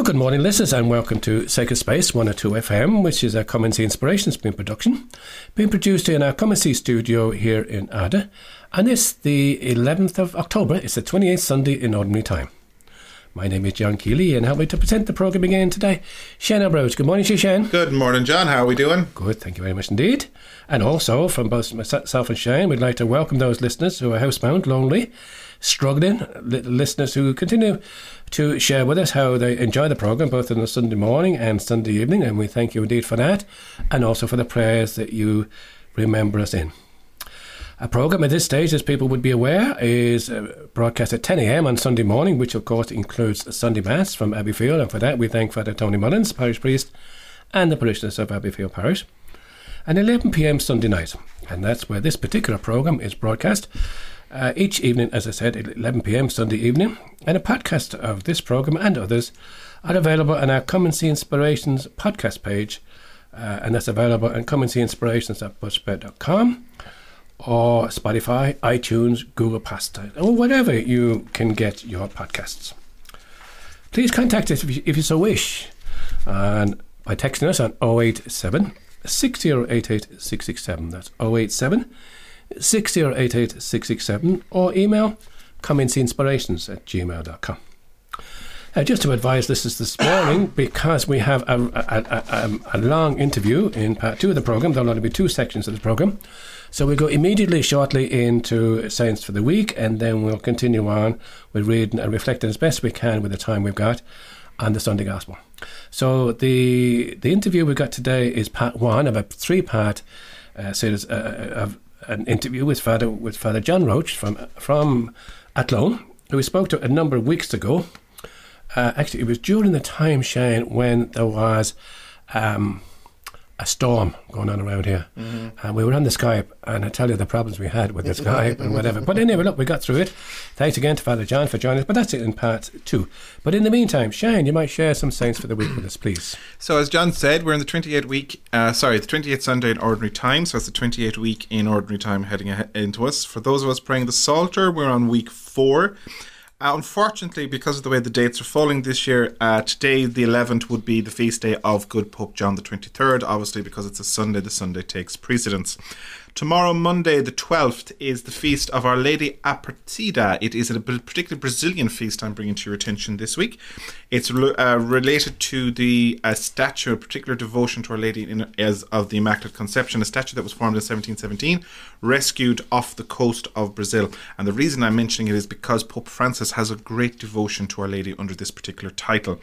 So, good morning, listeners, and welcome to Sacred Space 102 FM, which is a Come and See Inspiration Spin production, being produced in our Come and See studio here in Ada. And it's the 11th of October, it's the 28th Sunday in Ordinary Time. My name is John Keeley, and help me to present the programme again today, Shane O'Brien. Good morning, Shane. Good morning, John. How are we doing? Good, thank you very much indeed. And also, from both myself and Shane, we'd like to welcome those listeners who are housebound, lonely, struggling, listeners who continue to share with us how they enjoy the program both on the Sunday morning and Sunday evening, and we thank you indeed for that, and also for the prayers that you remember us in. A program at this stage, as people would be aware, is uh, broadcast at 10 a.m. on Sunday morning, which of course includes Sunday Mass from Abbeyfield, and for that we thank Father Tony Mullins, parish priest, and the parishioners of Abbeyfield Parish. And 11 p.m. Sunday night, and that's where this particular program is broadcast. Uh, each evening, as I said, at 11 pm Sunday evening, and a podcast of this program and others are available on our Come and See Inspirations podcast page, uh, and that's available on Come and See Inspirations at buzzsprout.com or Spotify, iTunes, Google Podcasts, or whatever you can get your podcasts. Please contact us if you, if you so wish, and by texting us on 087 6088 667. That's 087 6088667 or email comeandseeinspirations at gmail.com. Uh, just to advise listeners this morning, because we have a, a, a, a, long interview in part two of the program, there'll only be two sections of the program. So we go immediately, shortly into Saints for the Week, and then we'll continue on with reading and reflecting as best we can with the time we've got on the Sunday Gospel. So the the interview we got today is part one of a three part uh, series uh, of an interview with Father with Father John Roach from from Athlone, who we spoke to a number of weeks ago. Uh, actually, it was during the time, Shane, when there was um, a storm going on around here. Mm-hmm. And we were on the Skype, and I tell you the problems we had with the Skype and whatever. But anyway, look, we got through it. Thanks again to Father John for joining us. But that's it in part two. But in the meantime, Shane, you might share some saints for the week with us, please. So, as John said, we're in the 28th week, uh, sorry, the 28th Sunday in Ordinary Time. So, it's the 28th week in Ordinary Time heading into us. For those of us praying the Psalter, we're on week four. Uh, unfortunately, because of the way the dates are falling this year, uh, today, the 11th, would be the feast day of Good Pope John the 23rd. Obviously, because it's a Sunday, the Sunday takes precedence. Tomorrow, Monday, the 12th, is the feast of Our Lady Aparecida. It is a particularly Brazilian feast I'm bringing to your attention this week. It's uh, related to the uh, statue, a particular devotion to Our Lady in, as of the Immaculate Conception, a statue that was formed in 1717, rescued off the coast of Brazil. And the reason I'm mentioning it is because Pope Francis has a great devotion to Our Lady under this particular title.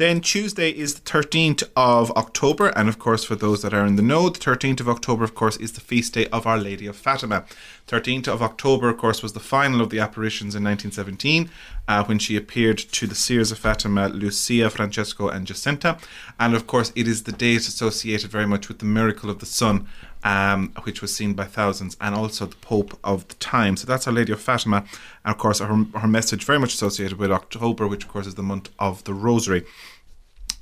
Then Tuesday is the 13th of October, and of course, for those that are in the know, the 13th of October, of course, is the feast day of Our Lady of Fatima. 13th of October, of course, was the final of the apparitions in 1917 uh, when she appeared to the seers of Fatima, Lucia, Francisco, and Jacinta. And of course, it is the date associated very much with the miracle of the sun um, which was seen by thousands, and also the Pope of the time. So that's Our Lady of Fatima, and of course her, her message very much associated with October, which of course is the month of the Rosary.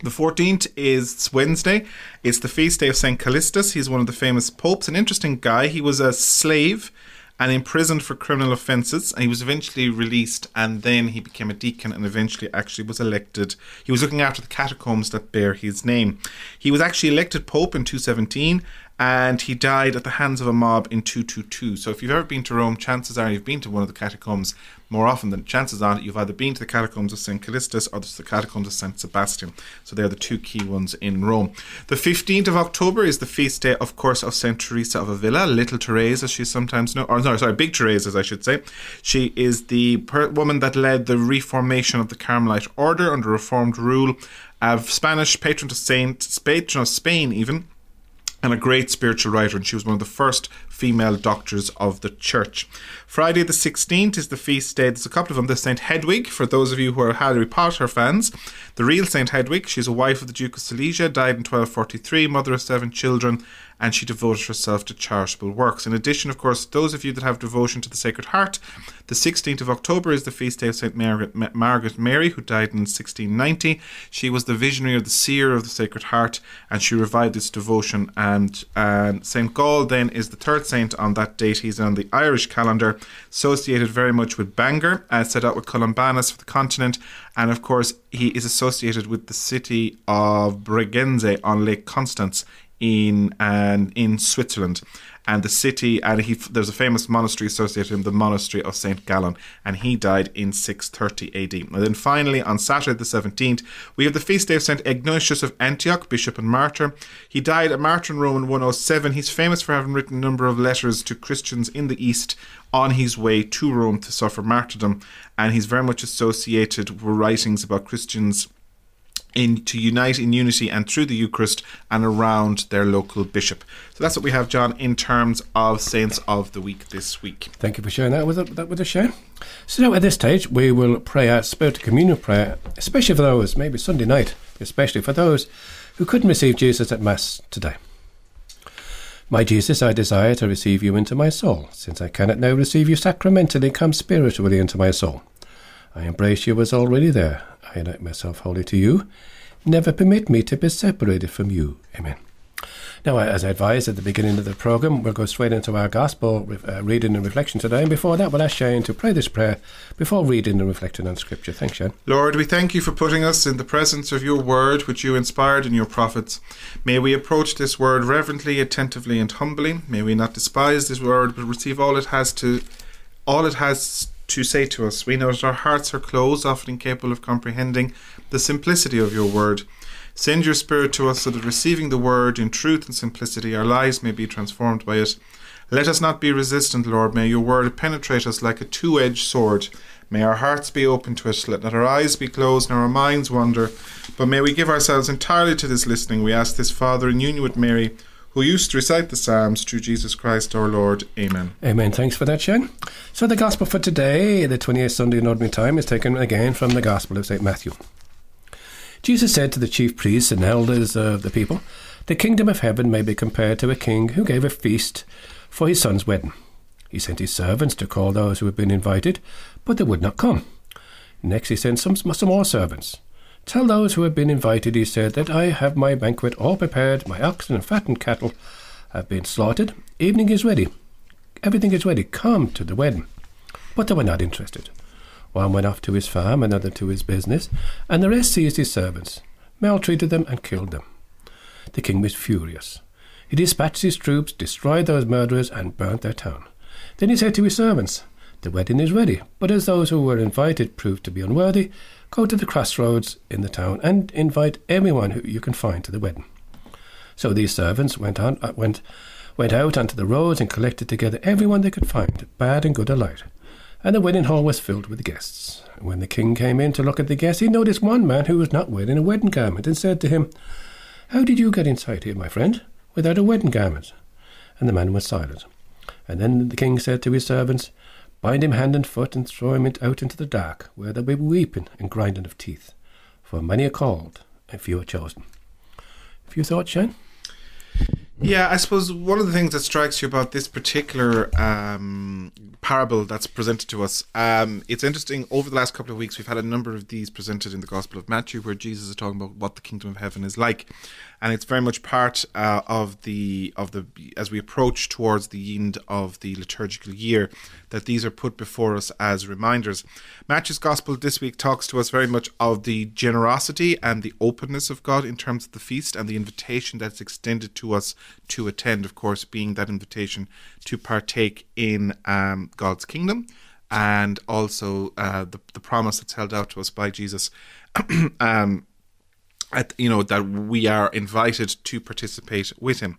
The 14th is Wednesday. It's the feast day of St. Callistus. He's one of the famous popes, an interesting guy. He was a slave and imprisoned for criminal offences. And he was eventually released, and then he became a deacon and eventually actually was elected. He was looking after the catacombs that bear his name. He was actually elected pope in 217 and he died at the hands of a mob in 222. So if you've ever been to Rome, chances are you've been to one of the catacombs more often than chances are you've either been to the catacombs of St. Callistus or the catacombs of St. Sebastian. So they're the two key ones in Rome. The 15th of October is the feast day, of course, of St. Teresa of Avila, Little Teresa, as she's sometimes known, or no, sorry, Big Therese, as I should say. She is the per- woman that led the reformation of the Carmelite order under Reformed rule of Spanish patron Saint, patron of Spain even and a great spiritual writer, and she was one of the first female doctors of the church. Friday the 16th is the feast day. There's a couple of them. There's St. Hedwig, for those of you who are Harry Potter fans. The real St. Hedwig, she's a wife of the Duke of Silesia, died in 1243, mother of seven children, and she devoted herself to charitable works. In addition, of course, those of you that have devotion to the Sacred Heart, the 16th of October is the feast day of St. Margaret, Margaret Mary, who died in 1690. She was the visionary of the seer of the Sacred Heart, and she revived this devotion. And um, St. Gall then is the third saint on that date. He's on the Irish calendar, associated very much with Bangor, uh, set out with Columbanus for the continent. And of course, he is associated with the city of Bregenz on Lake Constance in and in Switzerland and the city and he there's a famous monastery associated with him the monastery of St Gallen and he died in 630 AD and then finally on Saturday the 17th we have the feast day of St Ignatius of Antioch bishop and martyr. He died a martyr in Rome in 107 he's famous for having written a number of letters to Christians in the east on his way to Rome to suffer martyrdom and he's very much associated with writings about Christians in to unite in unity and through the Eucharist and around their local bishop. So that's what we have, John, in terms of saints of the week this week. Thank you for sharing that with that with us, Shane. So now at this stage we will pray our Spirit Communion prayer, especially for those maybe Sunday night, especially for those who couldn't receive Jesus at Mass today. My Jesus, I desire to receive you into my soul. Since I cannot now receive you sacramentally, come spiritually into my soul. I embrace you as already there. I unite myself wholly to you. Never permit me to be separated from you. Amen. Now, as I advised at the beginning of the programme, we'll go straight into our Gospel uh, reading and reflection today. And before that, we'll ask Shane to pray this prayer before reading and reflecting on Scripture. Thanks, Shane. Lord, we thank you for putting us in the presence of your word, which you inspired in your prophets. May we approach this word reverently, attentively, and humbly. May we not despise this word, but receive all it has to, all it has to say to us. We know that our hearts are closed, often incapable of comprehending the simplicity of your word. Send your Spirit to us so that receiving the word in truth and simplicity, our lives may be transformed by it. Let us not be resistant, Lord. May your word penetrate us like a two edged sword. May our hearts be open to it. Let not our eyes be closed nor our minds wander. But may we give ourselves entirely to this listening. We ask this, Father, in union with Mary who used to recite the Psalms through Jesus Christ our Lord. Amen. Amen. Thanks for that, Shane. So the Gospel for today, the 28th Sunday in Ordinary Time, is taken again from the Gospel of St. Matthew. Jesus said to the chief priests and elders of the people, The kingdom of heaven may be compared to a king who gave a feast for his son's wedding. He sent his servants to call those who had been invited, but they would not come. Next he sent some, some more servants. Tell those who have been invited, he said, that I have my banquet all prepared, my oxen and fattened cattle have been slaughtered, evening is ready, everything is ready, come to the wedding. But they were not interested. One went off to his farm, another to his business, and the rest seized his servants, maltreated them, and killed them. The king was furious. He dispatched his troops, destroyed those murderers, and burnt their town. Then he said to his servants, The wedding is ready, but as those who were invited proved to be unworthy, go to the crossroads in the town and invite everyone who you can find to the wedding. So these servants went on, uh, went, went out onto the roads and collected together everyone they could find, bad and good alike. And the wedding hall was filled with guests. And when the king came in to look at the guests, he noticed one man who was not wearing a wedding garment, and said to him, How did you get inside here, my friend, without a wedding garment? And the man was silent. And then the king said to his servants, Bind him hand and foot and throw him out into the dark, where there will be weeping and grinding of teeth. For many are called, and few are chosen. A few thoughts, Shane? Yeah, I suppose one of the things that strikes you about this particular um, parable that's presented to us, um, it's interesting. Over the last couple of weeks, we've had a number of these presented in the Gospel of Matthew, where Jesus is talking about what the kingdom of heaven is like, and it's very much part uh, of the of the as we approach towards the end of the liturgical year that these are put before us as reminders. Matthew's Gospel this week talks to us very much of the generosity and the openness of God in terms of the feast and the invitation that's extended to us to attend. Of course, being that invitation to partake in um, God's kingdom and also uh, the, the promise that's held out to us by Jesus um, at, you know that we are invited to participate with him.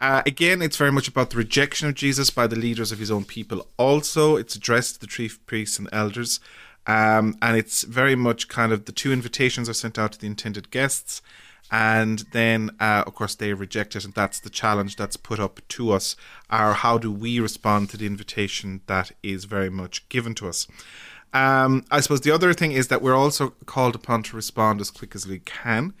Uh, again, it's very much about the rejection of Jesus by the leaders of his own people. Also, it's addressed to the chief priests and elders, um, and it's very much kind of the two invitations are sent out to the intended guests, and then uh, of course they reject it, and that's the challenge that's put up to us. Are how do we respond to the invitation that is very much given to us? Um, I suppose the other thing is that we're also called upon to respond as quick as we can.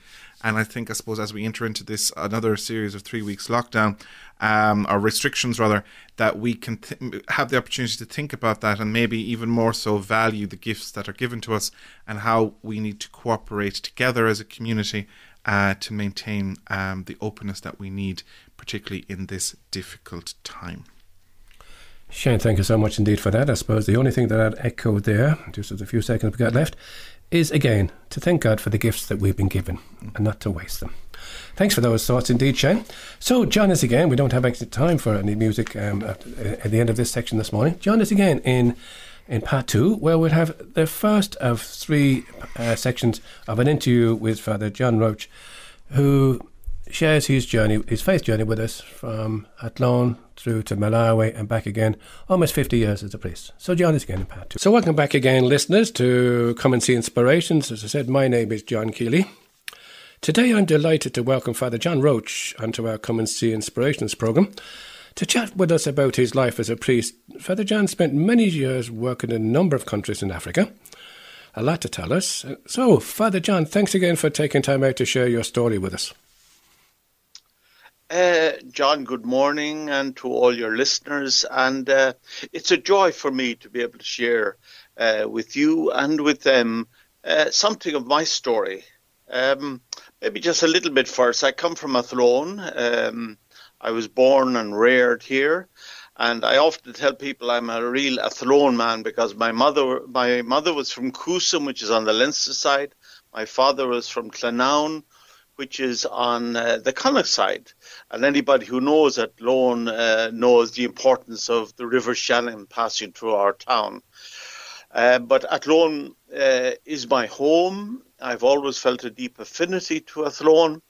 And I think, I suppose, as we enter into this another series of three weeks lockdown, um, or restrictions rather, that we can th- have the opportunity to think about that and maybe even more so value the gifts that are given to us and how we need to cooperate together as a community uh, to maintain um, the openness that we need, particularly in this difficult time. Shane, thank you so much indeed for that. I suppose the only thing that I'd echo there, just as a few seconds we've got left, is again to thank God for the gifts that we've been given and not to waste them. Thanks for those thoughts indeed, Shane. So, join us again. We don't have extra time for any music um, at, at, the end of this section this morning. Join us again in in part two, where we'll have the first of three uh, sections of an interview with Father John Roach, who shares his journey, his faith journey with us from Athlone through to Malawi and back again, almost 50 years as a priest. So John is again in part two. So welcome back again, listeners, to Come and See Inspirations. As I said, my name is John Keeley. Today I'm delighted to welcome Father John Roach onto our Come and See Inspirations programme to chat with us about his life as a priest. Father John spent many years working in a number of countries in Africa. A lot to tell us. So, Father John, thanks again for taking time out to share your story with us. Uh, John, good morning, and to all your listeners. And uh, it's a joy for me to be able to share uh, with you and with them uh, something of my story. Um, maybe just a little bit first. I come from Athlone. Um, I was born and reared here. And I often tell people I'm a real Athlone man because my mother, my mother was from Coosan, which is on the Leinster side. My father was from Clonown, which is on uh, the Connacht side. And anybody who knows Athlone uh, knows the importance of the River Shannon passing through our town. Uh, but Athlone uh, is my home. I've always felt a deep affinity to Athlone.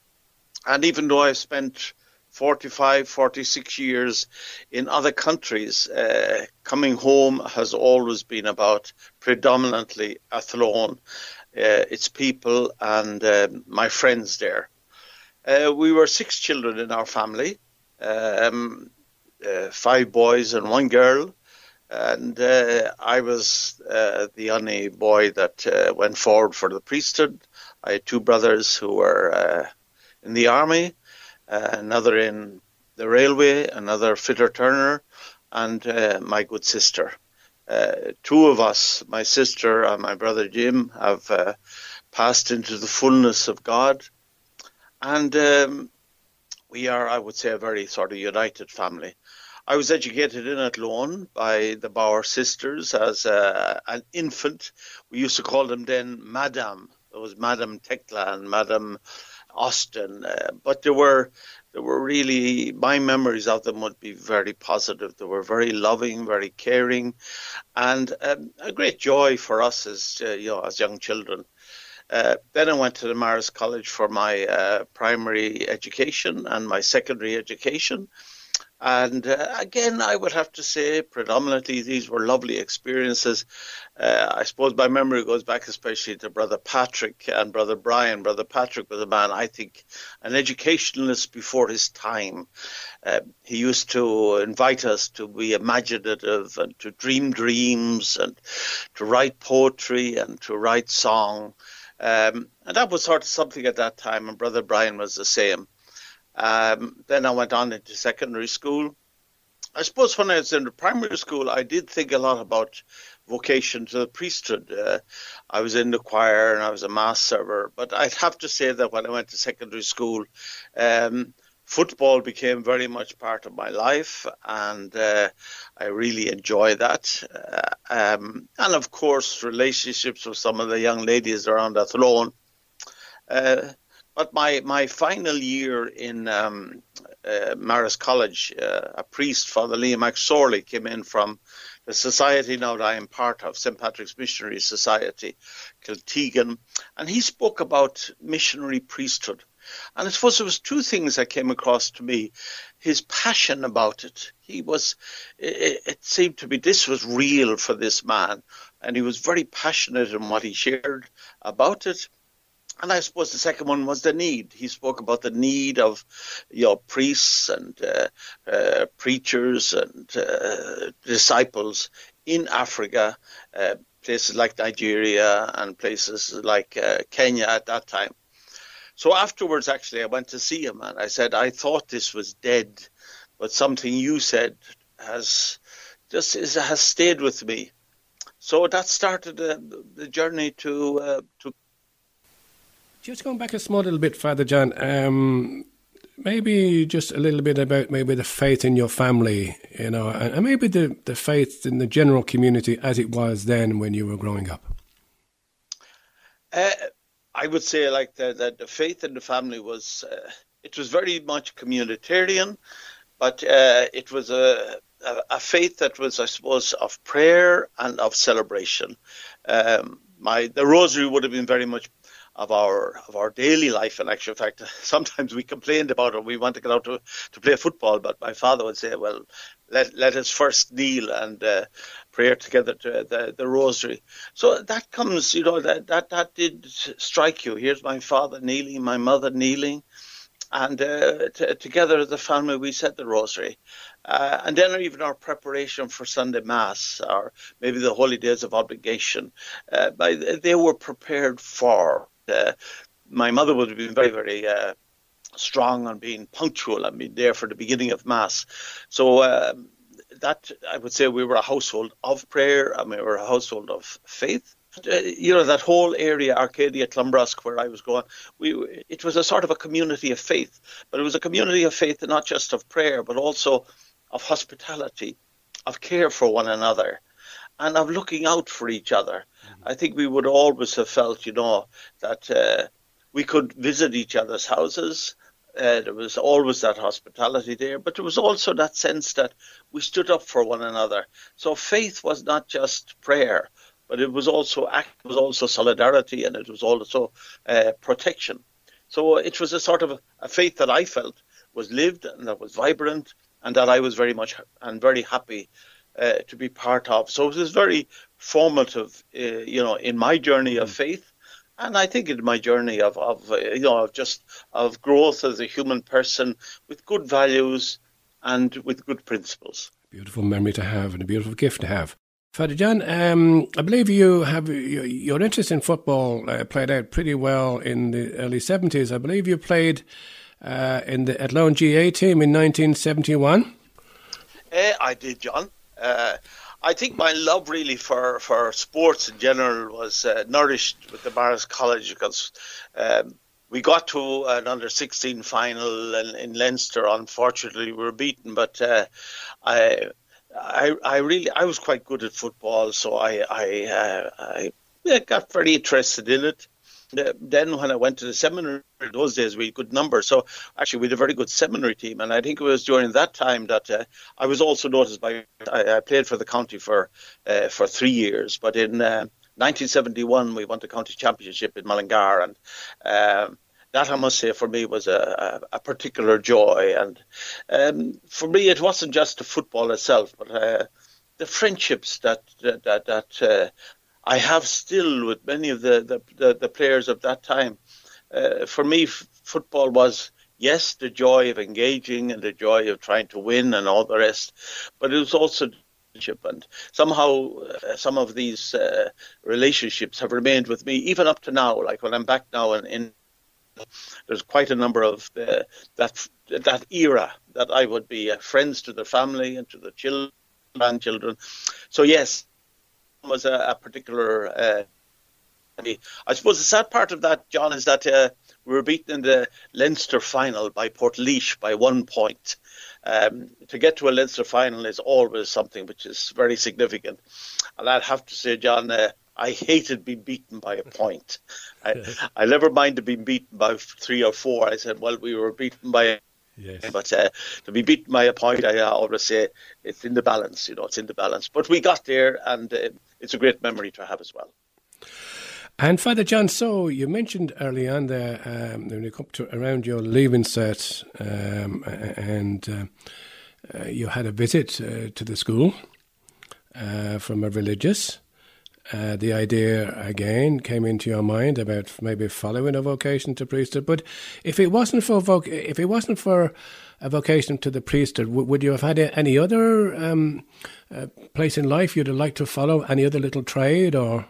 And even though I've spent 45, 46 years in other countries, uh, coming home has always been about predominantly Athlone its people, and uh, my friends there. Uh, we were six children in our family, um, five boys and one girl and uh, I was uh, the only boy that uh, went forward for the priesthood. I had two brothers who were in the army, another in the railway, another fitter turner, and my good sister uh, two of us, my sister and my brother Jim, have uh, passed into the fullness of God. And um, we are, I would say, a very sort of united family. I was educated in Athlone by the Bower sisters as uh, an infant. We used to call them then Madame. There was Madame Tekla and Madame Austin, uh, but there were they were really my memories of them would be very positive. They were very loving, very caring, and um, a great joy for us as uh, you know as young children. Uh, then I went to the Marist College for my uh, primary education and my secondary education. And uh, again, I would have to say, predominantly, these were lovely experiences. Uh, I suppose my memory goes back especially to Brother Patrick and Brother Brian. Brother Patrick was a man, I think, an educationalist before his time. Uh, he used to invite us to be imaginative and to dream dreams and to write poetry and to write song. Um, and that was sort of something at that time, and Brother Brian was the same. Um, then I went on into secondary school. I suppose when I was in the primary school, I did think a lot about vocation to the priesthood. Uh, I was in the choir and I was a mass server, but I'd have to say that when I went to secondary school, um, football became very much part of my life, and uh, I really enjoy that. Uh, um, and of course, relationships with some of the young ladies around Athlone. Uh, but my, my final year in um, uh, Marist College, uh, a priest, Father Liam McSorley, came in from the society now that I am part of, St. Patrick's Missionary Society, Kiltegan, and he spoke about missionary priesthood. And I suppose there was two things that came across to me. His passion about it. He was, it, it seemed to be this was real for this man. And he was very passionate in what he shared about it and I suppose the second one was the need. He spoke about the need of your know, priests and uh, uh, preachers and uh, disciples in Africa, uh, places like Nigeria and places like uh, Kenya at that time. So afterwards, actually, I went to see him and I said, I thought this was dead, but something you said has just is, has stayed with me. So that started the journey to uh, to. Just going back a small little bit, Father John. Um, maybe just a little bit about maybe the faith in your family, you know, and, and maybe the, the faith in the general community as it was then when you were growing up. Uh, I would say like that the, the, faith in the family was uh, it was very much communitarian, but uh, it was a, a, a faith that was I suppose of prayer and of celebration. Um, my the rosary would have been very much of our of our daily life. In actual fact, sometimes we complained about it. We want to get out to, to play football, but my father would say, "Well, let let us first kneel and uh, pray together to the, the rosary." So that comes, you know, that that that did strike you. Here's my father kneeling, my mother kneeling, and uh, t- together as a family we said the rosary. Uh, and then even our preparation for Sunday Mass, or maybe the holy days of obligation, uh, by, they were prepared for uh, my mother would have been very, very uh, strong on being punctual and being there for the beginning of Mass. So um, that I would say we were a household of prayer and we were a household of faith. Uh, you know that whole area, Arcadia, Clonbrusk, where I was going, we it was a sort of a community of faith, but it was a community of faith not just of prayer, but also of hospitality, of care for one another, and of looking out for each other. I think we would always have felt, you know, that uh, we could visit each other's houses. Uh, there was always that hospitality there, but there was also that sense that we stood up for one another. So faith was not just prayer, but it was also act, it was also solidarity, and it was also uh, protection. So it was a sort of a faith that I felt was lived and that was vibrant, and that I was very much and very happy uh, to be part of. So it was very formative, uh, you know, in my journey of mm. faith, and I think in my journey of, of uh, you know, of just of growth as a human person with good values and with good principles. Beautiful memory to have and a beautiful gift to have. Father John, um, I believe you have your interest in football uh, played out pretty well in the early seventies. I believe you played uh, in the Athlone GAA team in 1971. Uh, I did, John. Uh, I think my love really for, for sports in general was uh, nourished with the Marist College because um, we got to an under 16 final in, in, Leinster. Unfortunately, we were beaten, but uh, I, I, I really I was quite good at football, so I I, uh, I got very interested in it then when I went to the seminary, those days we had good numbers. So actually, we had a very good seminary team, and I think it was during that time that uh, I was also noticed by. I, I, played for the county for uh, for three years, but in uh, 1971 we won the county championship in Mullingar, and um, that I must say for me was a, a, a particular joy. And um, for me, it wasn't just the football itself, but uh, the friendships that that that, uh, I have still with many of the, the, the, the players of that time. Uh, for me, f- football was, yes, the joy of engaging and the joy of trying to win and all the rest, but it was also and somehow uh, some of these uh, relationships have remained with me even up to now. Like when I'm back now in, in there's quite a number of uh, that that era that I would be uh, friends to the family and to the children, grandchildren. So yes, was a, a particular. Uh, I suppose the sad part of that, John, is that uh, we were beaten in the Leinster final by Portlaoise by one point. Um, to get to a Leinster final is always something which is very significant. And I'd have to say, John, uh, I hated being beaten by a point. I, I never minded being beaten by three or four. I said, well, we were beaten by Yes. But uh, to be beaten by a point, I always say it's in the balance. You know, it's in the balance. But we got there, and uh, it's a great memory to have as well. And Father John, so you mentioned early on there um, when you come to around your leaving cert, um, and uh, uh, you had a visit uh, to the school uh, from a religious. Uh, the idea again came into your mind about maybe following a vocation to priesthood. But if it wasn't for voc- if it wasn't for a vocation to the priesthood, w- would you have had any other um, uh, place in life you'd have liked to follow? Any other little trade or?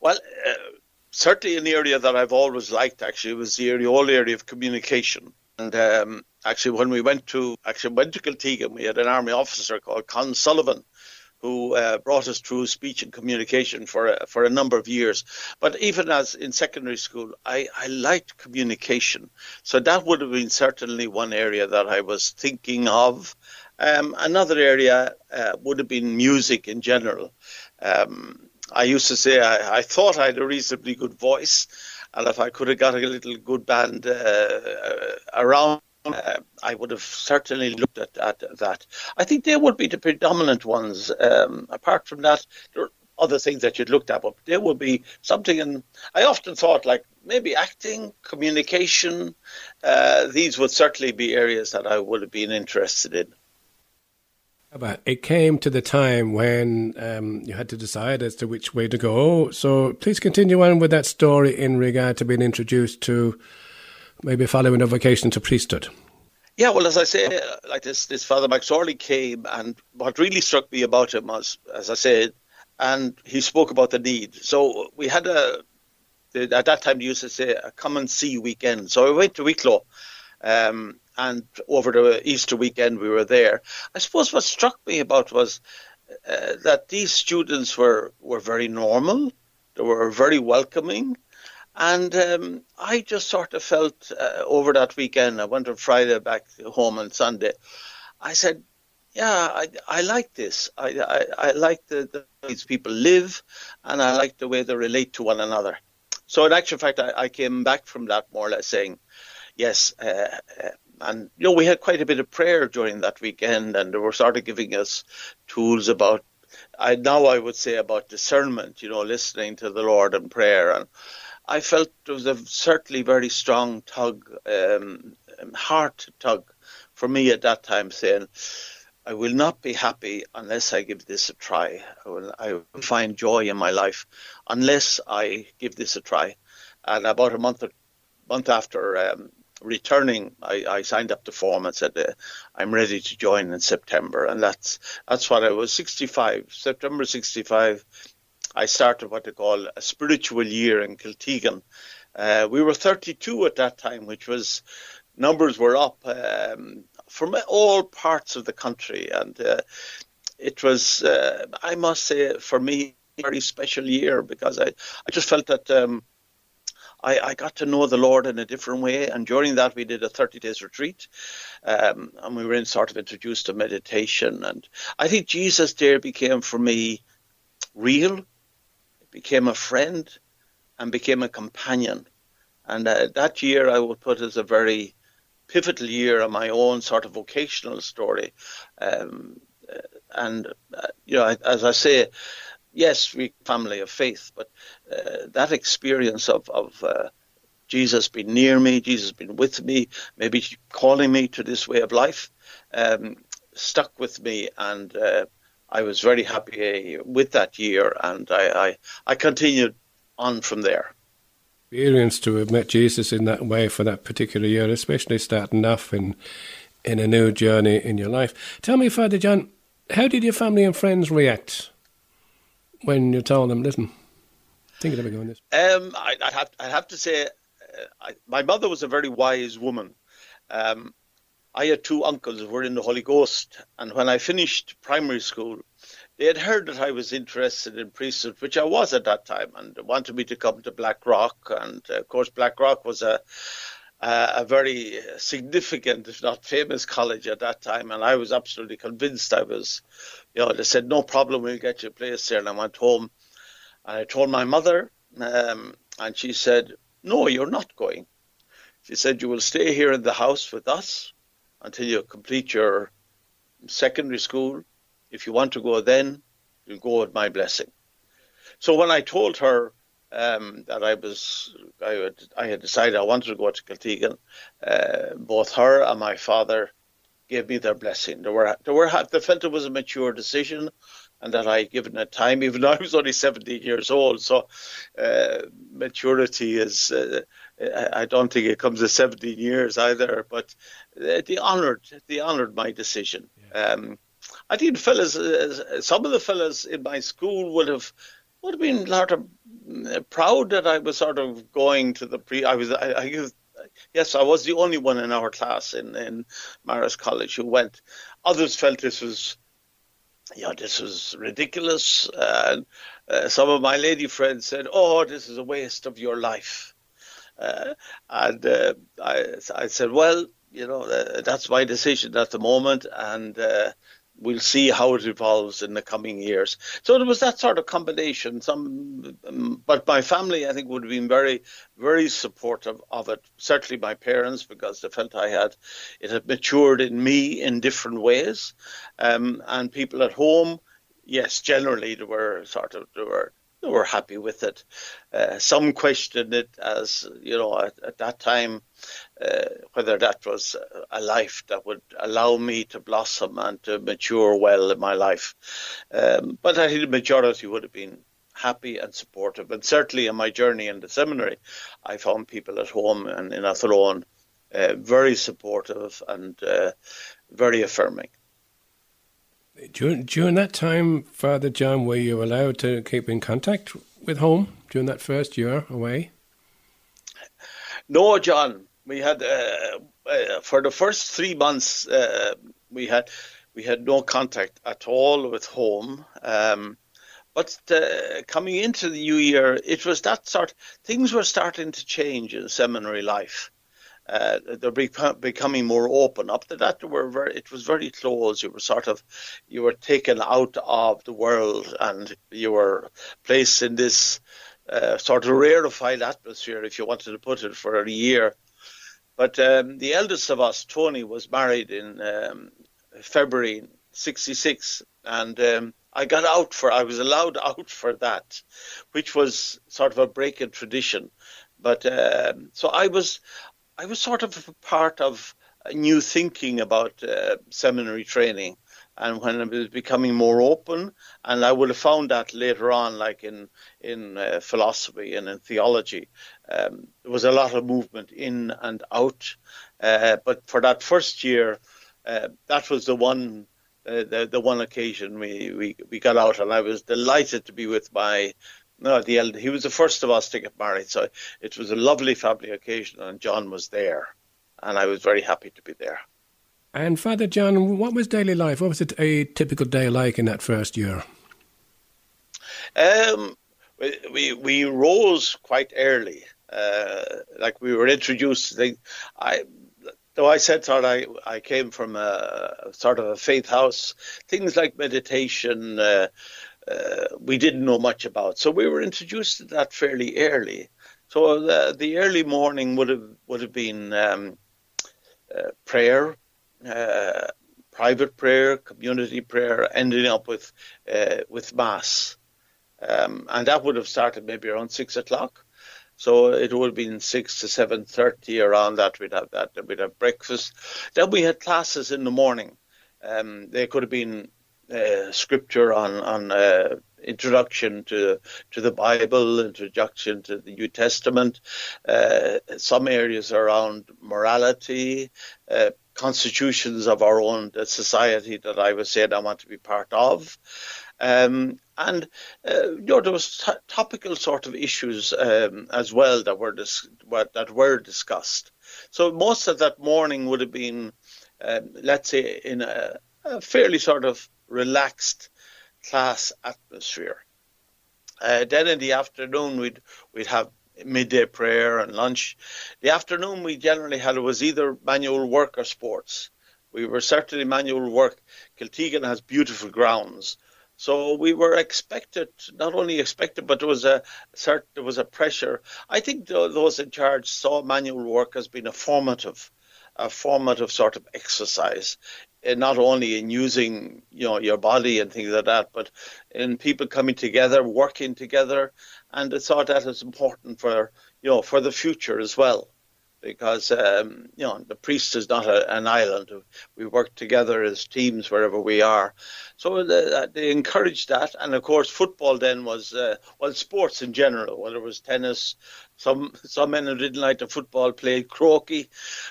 Well, uh, certainly an area that I've always liked actually was the area, whole area of communication. And um, actually, when we went to actually went to Kiltegan, we had an army officer called Con Sullivan, who uh, brought us through speech and communication for a, for a number of years. But even as in secondary school, I, I liked communication, so that would have been certainly one area that I was thinking of. Um, another area uh, would have been music in general. Um, I used to say I, I, thought I had a reasonably good voice, and if I could have got a little good band uh, around, uh, I would have certainly looked at, at, that. I think they would be the predominant ones. Um, apart from that, there are other things that you'd looked at, but there would be something. And I often thought like maybe acting, communication. Uh, these would certainly be areas that I would have been interested in. But it came to the time when um, you had to decide as to which way to go. So please continue on with that story in regard to being introduced to maybe following a vocation to priesthood. Yeah, well, as I say, like this, this Father McSorley came, and what really struck me about him was, as I said, and he spoke about the need. So we had a, at that time, they used to say a come and see weekend. So I went to Wicklow, um, and over the Easter weekend we were there. I suppose what struck me about was uh, that these students were were very normal. They were very welcoming. And um, I just sort of felt uh, over that weekend, I went on Friday back home on Sunday. I said, yeah, I, I like this. I, I, I like the, the way these people live, and I like the way they relate to one another. So, in actual fact, I, I came back from that more or less saying, yes, uh, uh and you know we had quite a bit of prayer during that weekend, and they were sort of giving us tools about. I now I would say about discernment, you know, listening to the Lord in prayer, and I felt there was a certainly very strong tug, um, heart tug for me at that time, saying, I will not be happy unless I give this a try. I will, I will find joy in my life unless I give this a try. And about a month, month after um, returning, I, I, signed up the form and said uh, I'm ready to join in September, and that's that's what I was. 65, September 65. I started what they call a spiritual year in Kiltegan. Uh, we were 32 at that time, which was numbers were up um, from all parts of the country, and uh, it was, uh, I must say, for me, a very special year because I, I just felt that. Um, I, I, got to know the Lord in a different way. And during that, we did a 30 days retreat. Um, and we were in sort of introduced to meditation. And I think Jesus there became for me real became a friend, and became a companion. And uh, that year I would put as a very pivotal year in my own sort of vocational story. Um, uh, and, uh, you know, as I say, yes, we family of faith, but uh, that experience of, of uh, Jesus being near me, Jesus being with me, maybe calling me to this way of life, um, stuck with me and uh, I was very happy with that year, and I, I, I continued on from there. Experience to have met Jesus in that way for that particular year, especially starting off in in a new journey in your life. Tell me, Father John, how did your family and friends react when you told them, "Listen, thinking about going this"? Um, I, would have i have to say, uh, I, my mother was a very wise woman. Um, I had two uncles who were in the Holy Ghost, and when I finished primary school, they had heard that I was interested in priesthood, which I was at that time, and wanted me to come to Blackrock. And uh, of course, Blackrock was a a very significant, if not famous, college at that time, and I was absolutely convinced. I was, you know, they said no problem, we'll get you a place there. And I went home, and I told my mother, um, and she said, "No, you're not going." She said, "You will stay here in the house with us." Until you complete your secondary school. If you want to go then, you'll go with my blessing. So when I told her um, that I was, I had, I had, decided I wanted to go to Kiltegan, uh, both her and my father gave me their blessing. They were, they were, they felt it was a mature decision. and that I given it time, even though I was only 17 years old. So uh, maturity is, uh, I don't think it comes to 17 years either, but uh, they honoured, they honoured my decision. Yeah. Um, I think fellas, uh, some of the fellas in my school would have would have been sort of uh, proud that I was sort of going to the pre. I was, I, I yes, I was the only one in our class in in Marist College who went. Others felt this was yeah, this was ridiculous. And uh, some of my lady friends said, "Oh, this is a waste of your life." Uh, and uh, I, I said, "Well, you know, uh, that's my decision at the moment, and we'll see how it evolves in the coming years. So it was that sort of combination. Some, um, but my family, I think, would have been very, very supportive of it. Certainly my parents, because they felt I had it had matured in me in different ways, um, and people at home. Yes, generally they were sort of they were were happy with it. Uh, some questioned it as you know at, at that time uh, whether that was a life that would allow me to blossom and to mature well in my life. Um, but I think the majority would have been happy and supportive. And certainly in my journey in the seminary, I found people at home and in Athlone uh, very supportive and uh, very affirming. During, during that time, Father John, were you allowed to keep in contact with home during that first year away? No, John we had uh, uh, for the first three months uh, we had we had no contact at all with home. Um, but uh, coming into the new year, it was that sort. Things were starting to change in seminary life. Uh, they're becoming more open. Up to that, very, it was very close. You were sort of, you were taken out of the world, and you were placed in this uh, sort of rarefied atmosphere, if you wanted to put it, for a year. But um, the eldest of us, Tony, was married in um, February '66, and um, I got out for. I was allowed out for that, which was sort of a break in tradition. But um, so I was, I was sort of part of a new thinking about uh, seminary training and when it was becoming more open, and I would have found that later on, like in in uh, philosophy and in theology, um, there was a lot of movement in and out. Uh, but for that first year, uh, that was the one. Uh, the, the one occasion we, we, we got out, and I was delighted to be with my no, the elder. He was the first of us to get married, so it was a lovely family occasion, and John was there, and I was very happy to be there. And Father John, what was daily life? What was it a typical day like in that first year? Um, we, we, we rose quite early. Uh, like we were introduced. To I though I said that I I came from a sort of a faith house. Things like meditation. Uh, uh, we didn't know much about, so we were introduced to that fairly early. So the, the early morning would have would have been um, uh, prayer, uh, private prayer, community prayer, ending up with uh, with mass, um, and that would have started maybe around six o'clock. So it would have been six to seven thirty around that. We'd have that. We'd have breakfast. Then we had classes in the morning. Um, they could have been uh, scripture on on uh, introduction to to the Bible, introduction to the New Testament, uh, some areas around morality, uh, constitutions of our own society that I was saying I want to be part of. Um, and uh, you know there was t- topical sort of issues um, as well that were dis- that were discussed. So most of that morning would have been, um, let's say, in a, a, fairly sort of relaxed class atmosphere. Uh, then in the afternoon we'd we'd have midday prayer and lunch. The afternoon we generally had was either manual work or sports. We were certainly manual work. Kiltegan has beautiful grounds. So we were expected, not only expected, but there was a certain, there was a pressure. I think those in charge saw manual work as being a formative, a formative sort of exercise, not only in using you know your body and things like that, but in people coming together, working together, and I thought that is important for you know for the future as well. Because um, you know the priest is not a, an island. We work together as teams wherever we are. So the, they encouraged that, and of course football then was uh, well sports in general. Whether it was tennis, some some men who didn't like the football played croquet,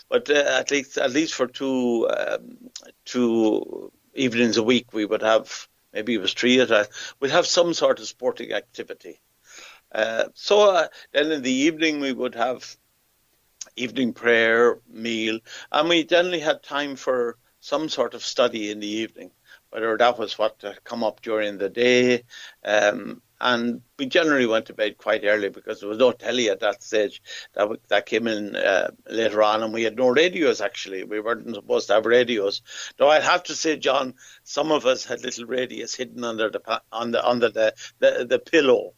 but uh, at least at least for two um, two evenings a week we would have maybe it was three at a we'd have some sort of sporting activity. Uh, so uh, then in the evening we would have evening prayer, meal, and we generally had time for some sort of study in the evening, whether that was what had come up during the day. Um, and we generally went to bed quite early because there was no telly at that stage. That that came in uh, later on, and we had no radios. Actually, we weren't supposed to have radios. Though I'd have to say, John, some of us had little radios hidden under the under under the the, the pillow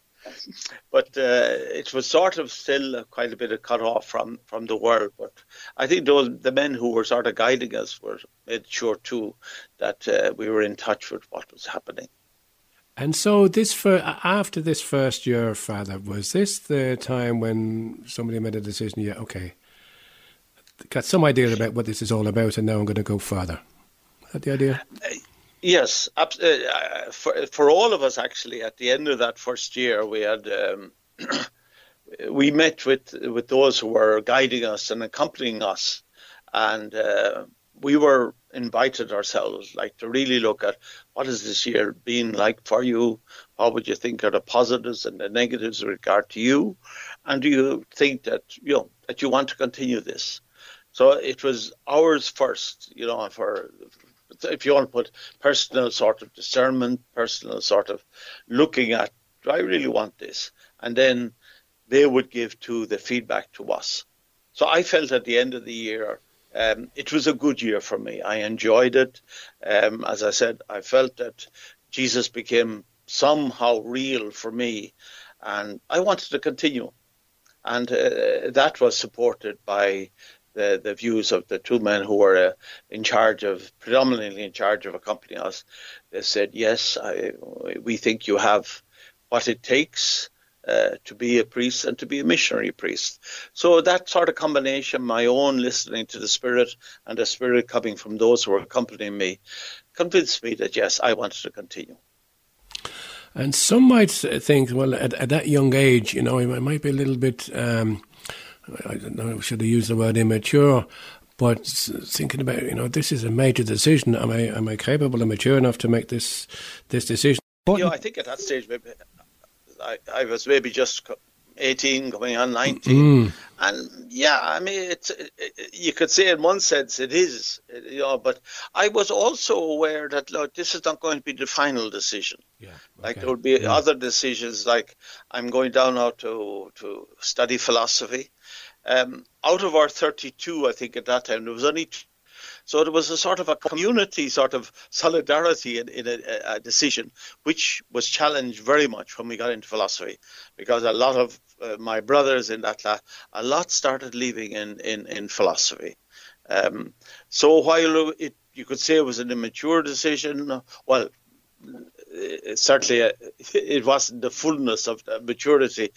but uh, it was sort of still quite a bit of cut off from, from the world. But I think those the men who were sort of guiding us were made sure too that uh, we were in touch with what was happening. And so, this for after this first year, Father, was this the time when somebody made a decision? Yeah, okay, got some idea about what this is all about, and now I'm going to go further. Is that the idea? Yes, uh, uh, for for all of us actually. At the end of that first year, we had um, we met with with those who were guiding us and accompanying us, and uh, we were invited ourselves, like to really look at what has this year been like for you. What would you think are the positives and the negatives with regard to you, and do you think that you know that you want to continue this? So it was ours first, you know, for if you want to put personal sort of discernment, personal sort of looking at, do I really want this? And then they would give to the feedback to us. So I felt at the end of the year, um, it was a good year for me. I enjoyed it. Um, as I said, I felt that Jesus became somehow real for me, and I wanted to continue. And uh, that was supported by the, the views of the two men who were uh, in charge of, predominantly in charge of accompanying us. They said, yes, I, we think you have what it takes uh, to be a priest and to be a missionary priest. So that sort of combination, my own listening to the Spirit and the Spirit coming from those who were accompanying me, convinced me that yes, I wanted to continue. And some might think, well, at, at that young age, you know, it might be a little bit um, I don't know, should I use the word immature? But thinking about, you know, this is a major decision. Am I am I capable and mature enough to make this this decision? But, you know, I think at that stage, maybe I, I was maybe just 18 going on 19 mm. and yeah i mean it's it, you could say in one sense it is you know but i was also aware that look this is not going to be the final decision yeah okay. like there would be yeah. other decisions like i'm going down now to to study philosophy um, out of our 32, I think at that time, there was only so there was a sort of a community sort of solidarity in, in a, a, decision, which was challenged very much when we got into philosophy, because a lot of uh, my brothers in that class, a lot started leaving in, in, in philosophy. Um, so while it, you could say it was an immature decision, well, it, certainly uh, it wasn't the fullness of maturity.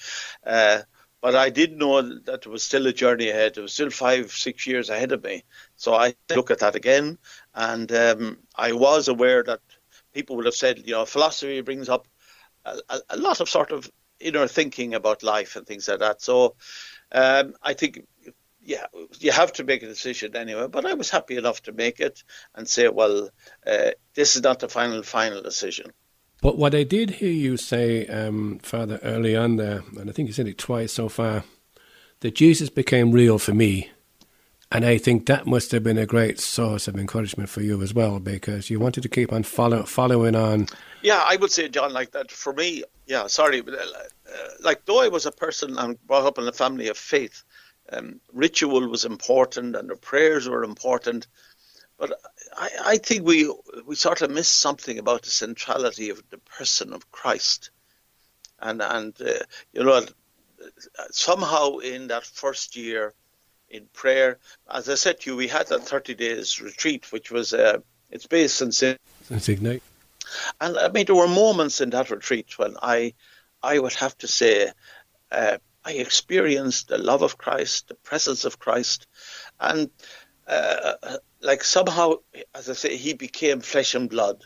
Uh, but I did know that there was still a journey ahead. There was still five, six years ahead of me. So I look at that again. And um, I was aware that people would have said, you know, philosophy brings up a, a, lot of sort of inner thinking about life and things like that. So um, I think, yeah, you have to make a decision anyway. But I was happy enough to make it and say, well, uh, this is not the final, final decision. But what I did hear you say, um, Father, early on there, and I think you said it twice so far, that Jesus became real for me. And I think that must have been a great source of encouragement for you as well, because you wanted to keep on follow, following on. Yeah, I would say, John, like that for me. Yeah, sorry, but uh, like though I was a person and brought up in a family of faith, um, ritual was important and the prayers were important. But I, I think we we sort of miss something about the centrality of the person of Christ, and and uh, you know somehow in that first year in prayer, as I said to you, we had that thirty days retreat, which was uh, it's based in St. Ignatius. And I mean, there were moments in that retreat when I I would have to say. Uh, I experienced the love of Christ, the presence of Christ, and uh, like somehow, as I say, he became flesh and blood.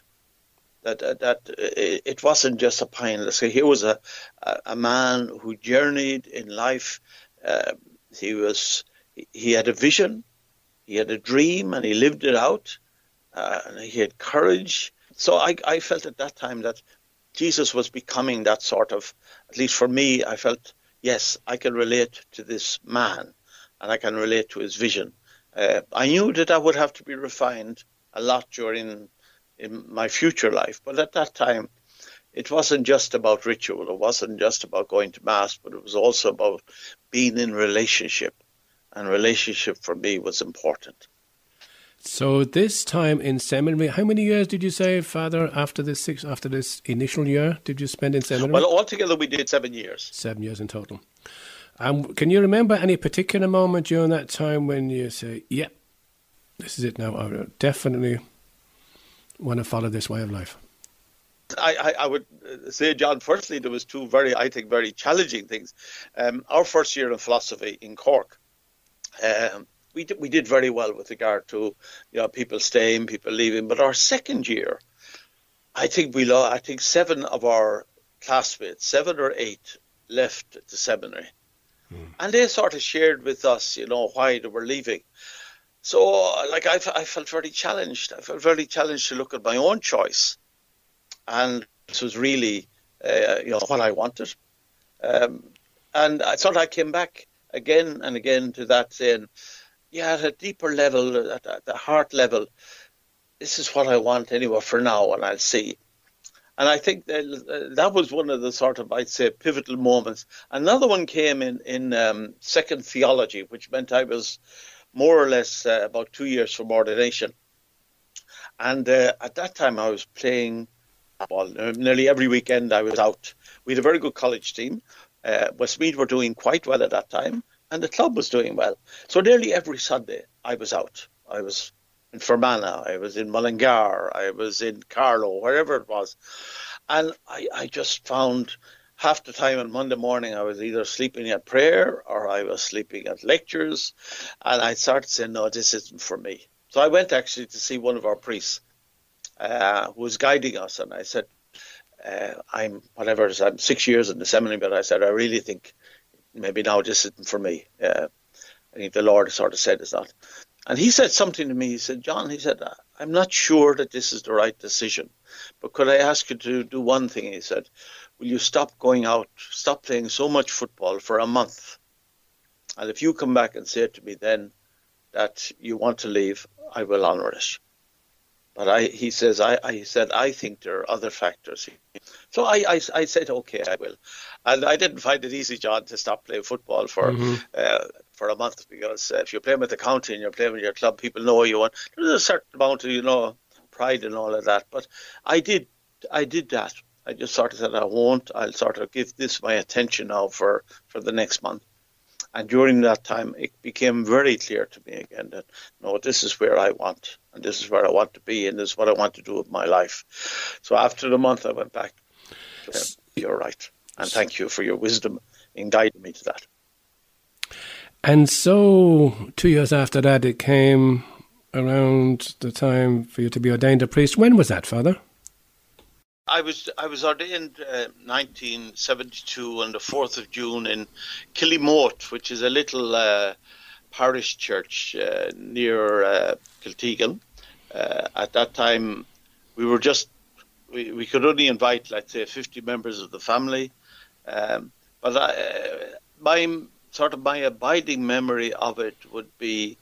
That uh, that it wasn't just a. Let's say here was a a man who journeyed in life. Uh, he was he had a vision, he had a dream, and he lived it out. Uh, and he had courage. So I I felt at that time that Jesus was becoming that sort of. At least for me, I felt yes, I can relate to this man, and I can relate to his vision. Uh, I knew that I would have to be refined a lot during in my future life, but at that time, it wasn't just about ritual. It wasn't just about going to mass, but it was also about being in relationship, and relationship for me was important. So this time in seminary, how many years did you say, Father, after this six after this initial year did you spend in seminary? Well, altogether we did seven years. Seven years in total. Um, can you remember any particular moment during that time when you say, "Yeah, this is it now. I definitely want to follow this way of life"? I, I, would say, John. Firstly, there was two very, I think, very challenging things. Um, our first year in philosophy in Cork, um, we did, we did very well with regard to you know people staying, people leaving. But our second year, I think we lost. I think seven of our classmates, seven or eight, left the seminary Mm. And they sort of shared with us, you know, why they were leaving. So, like, I, I felt very challenged. I felt very challenged to look at my own choice. And this was really, uh, you know, what I wanted. Um, and I thought I came back again and again to that saying, yeah, at a deeper level, at, at the heart level, this is what I want anyway for now, and I'll see. And I think that, uh, that was one of the sort of, I'd say, pivotal moments. Another one came in, in um, second theology, which meant I was more or less uh, about two years from ordination. And uh, at that time, I was playing well, nearly every weekend I was out. We had a very good college team. Uh, Westmeath were doing quite well at that time, and the club was doing well. So nearly every Sunday I was out. I was in Fermanagh, I was in Mullingar, I was in Carlow, wherever it was. And I, I just found half the time on Monday morning I was either sleeping at prayer or I was sleeping at lectures. And I started saying, no, this isn't for me. So I went actually to see one of our priests uh, who was guiding us. And I said, uh, I'm whatever, I'm six years in the seminary, but I said, I really think maybe now this isn't for me. Uh, I think the Lord sort of said it's not. And he said something to me. He said, John, he said, I'm not sure that this is the right decision, but could I ask you to do one thing? He said, Will you stop going out, stop playing so much football for a month? And if you come back and say to me then that you want to leave, I will honour it. But I, he says, I, I said, I think there are other factors. So I, I, I said, okay, I will. And I didn't find it easy, John, to stop playing football for mm-hmm. uh, for a month because uh, if you're playing with the county and you're playing with your club, people know you. And there's a certain amount of you know pride and all of that. But I did, I did that. I just sort of said I won't. I'll sort of give this my attention now for for the next month. And during that time, it became very clear to me again that no, this is where I want, and this is where I want to be, and this is what I want to do with my life. So after the month, I went back. You're right, and thank you for your wisdom in guiding me to that. And so, two years after that, it came around the time for you to be ordained a priest. When was that, Father? I was I was ordained uh, 1972 on the 4th of June in Killymoat, which is a little uh, parish church uh, near uh, Kiltegan. Uh, at that time, we were just we, we could only invite, let's say, 50 members of the family. Um, but I, uh, my sort of my abiding memory of it would be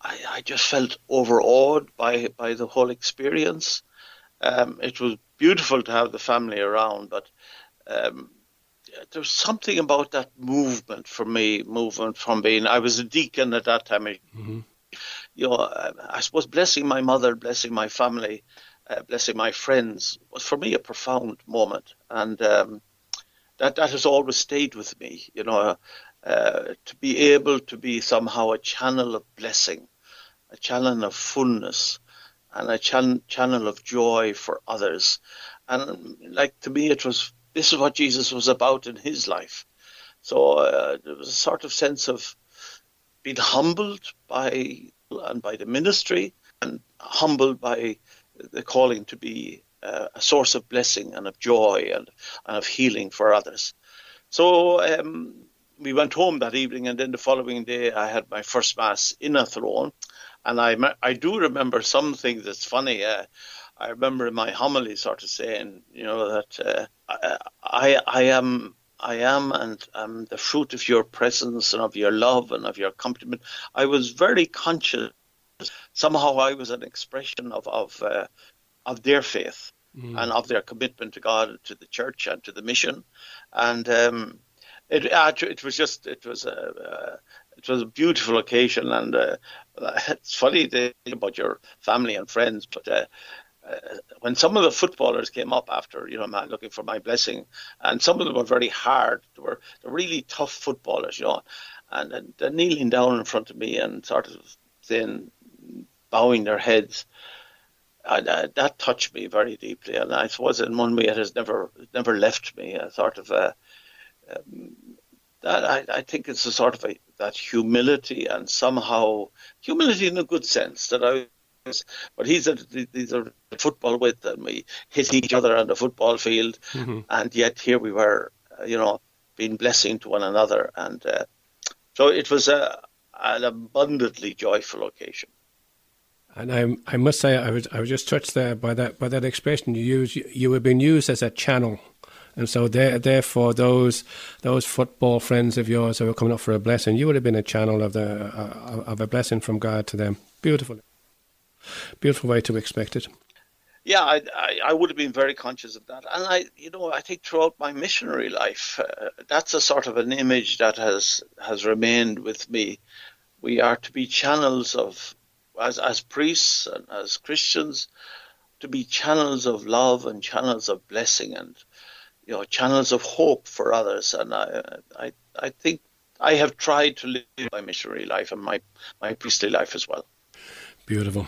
I, I just felt overawed by by the whole experience. Um, it was beautiful to have the family around, but um, there's something about that movement for me. Movement from being I was a deacon at that time. Mm-hmm. You know, I suppose blessing my mother, blessing my family, uh, blessing my friends was for me a profound moment, and um, that that has always stayed with me. You know, uh, to be able to be somehow a channel of blessing, a channel of fullness, and a chan- channel of joy for others. And like to me, it was this is what Jesus was about in his life. So uh, there was a sort of sense of being humbled by and by the ministry, and humbled by the calling to be uh, a source of blessing and of joy and, and of healing for others. So um, we went home that evening, and then the following day I had my first mass in Athlone, and I I do remember something that's funny. Uh, I remember in my homily sort of saying, you know, that uh, I I am I am and am the fruit of your presence and of your love and of your accompaniment. I was very conscious. Somehow I was an expression of of uh, of their faith mm. and of their commitment to God, to the church, and to the mission. And um, it it was just it was a, it was a beautiful occasion, and uh, it's funny to think about your family and friends, but. Uh, uh, when some of the footballers came up after, you know, man, looking for my blessing, and some of them were very hard. They were really tough footballers, you know, and, and they're kneeling down in front of me and sort of saying, bowing their heads. And, uh, that touched me very deeply, and I suppose in one way it has never never left me. A sort of a, um, that I, I think it's a sort of a, that humility and somehow humility in a good sense that I but he's a these are football with and we hit each other on the football field, mm-hmm. and yet here we were, uh, you know, being blessing to one another, and uh, so it was a, an abundantly joyful occasion. And I, I must say, I was, I was just touched there by that, by that expression you use. You, you were being used as a channel and so there, therefore, those those football friends of yours who were coming up for a blessing, you would have been a channel of the uh, of a blessing from God to them. Beautiful, beautiful way to expect it. Yeah, I, I, I would have been very conscious of that, and I, you know, I think throughout my missionary life, uh, that's a sort of an image that has has remained with me. We are to be channels of, as as priests and as Christians, to be channels of love and channels of blessing and you know channels of hope for others and I, I I think I have tried to live my missionary life and my my priestly life as well. Beautiful.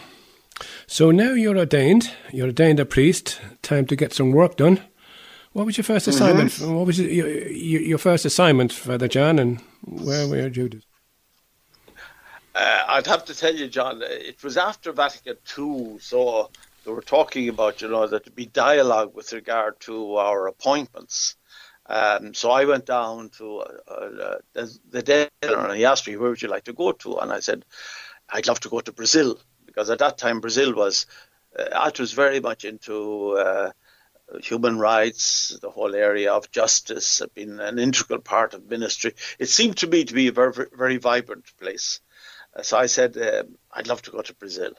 So now you're ordained. You're ordained a priest. Time to get some work done. What was your first mm-hmm. assignment? Mm-hmm. What was your, your, first assignment, Father John, and where were you? Uh, I'd have to tell you, John, it was after Vatican II, so they were talking about, you know, that to be dialogue with regard to our appointments. Um, so I went down to uh, uh, the, dinner and he asked me, where would you like to go to? And I said, I'd love to go to Brazil because at that time Brazil was, uh, was very much into uh, human rights, the whole area of justice had been an integral part of ministry. It seemed to me to be a very, very vibrant place. Uh, so I said, um, I'd love to go to Brazil.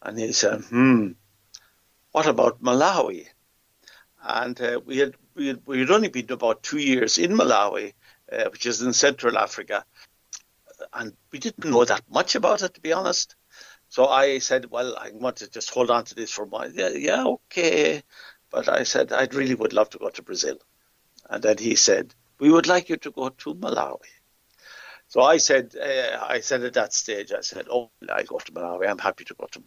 And he said, hmm, what about Malawi? And uh, we had we had, only been about two years in Malawi, uh, which is in Central Africa, and we didn't know that much about it, to be honest. So I said, well, I want to just hold on to this for a while. Yeah, yeah, okay. But I said, I really would love to go to Brazil. And then he said, we would like you to go to Malawi. So I said, uh, I said at that stage, I said, oh, I go to Malawi. I'm happy to go to.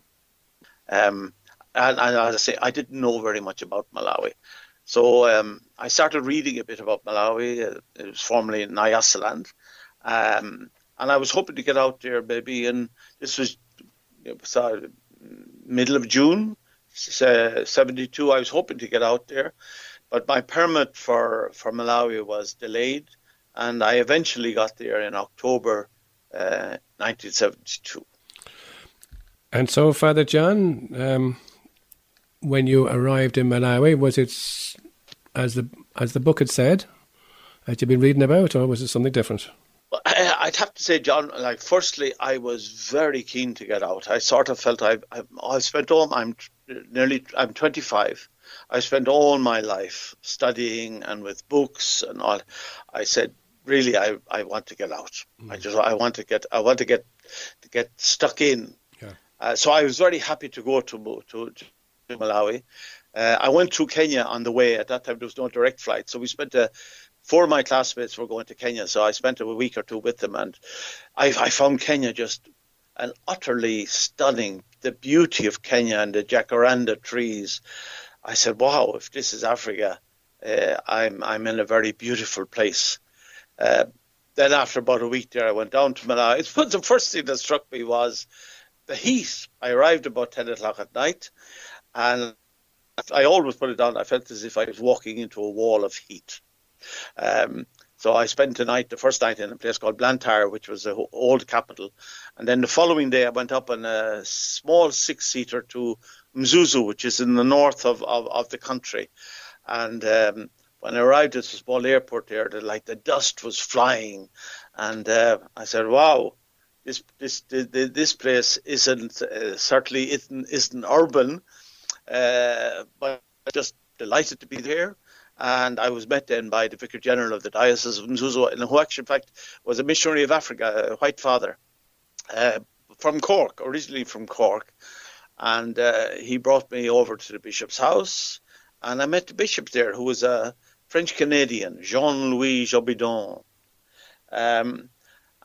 Um, and, and, as I say, I didn't know very much about Malawi. So um, I started reading a bit about Malawi. It was formerly Nyasaland. Um, and I was hoping to get out there maybe in, this was middle of June, uh, 72. I was hoping to get out there. But my permit for, for Malawi was delayed. And I eventually got there in October uh, 1972. And so, Father John, um, when you arrived in Malawi? Was it as the as the book had said, had you've been reading about, or was it something different? Well, I'd have to say, John. Like, firstly, I was very keen to get out. I sort of felt I've, I've, I've spent all. I'm nearly. I'm 25. I spent all my life studying and with books and all. I said, really, I, I want to get out. Mm. I just I want to get I want to get to get stuck in. Yeah. Uh, so I was very happy to go to to, to Malawi. Uh, I went through Kenya on the way. At that time, there was no direct flight, so we spent. Uh, four of my classmates were going to Kenya, so I spent a week or two with them, and I, I found Kenya just an utterly stunning. The beauty of Kenya and the jacaranda trees. I said, "Wow, if this is Africa, uh, I'm I'm in a very beautiful place." Uh, then after about a week there, I went down to Malawi. But the first thing that struck me was the heat. I arrived about 10 o'clock at night, and I always put it down. I felt as if I was walking into a wall of heat. Um, so I spent the night, the first night, in a place called Blantyre, which was the old capital, and then the following day I went up on a small six-seater to Mzuzu, which is in the north of, of, of the country, and um, when I arrived at the small airport there, the, like the dust was flying, and uh, I said, "Wow, this this this place isn't uh, certainly isn't, isn't urban, uh, but just delighted to be there." And I was met then by the Vicar General of the Diocese of Mzuzu, who actually, in fact, was a missionary of Africa, a white father, uh, from Cork, originally from Cork. And uh, he brought me over to the bishop's house, and I met the bishop there, who was a French Canadian, Jean Louis Jobidon. Um,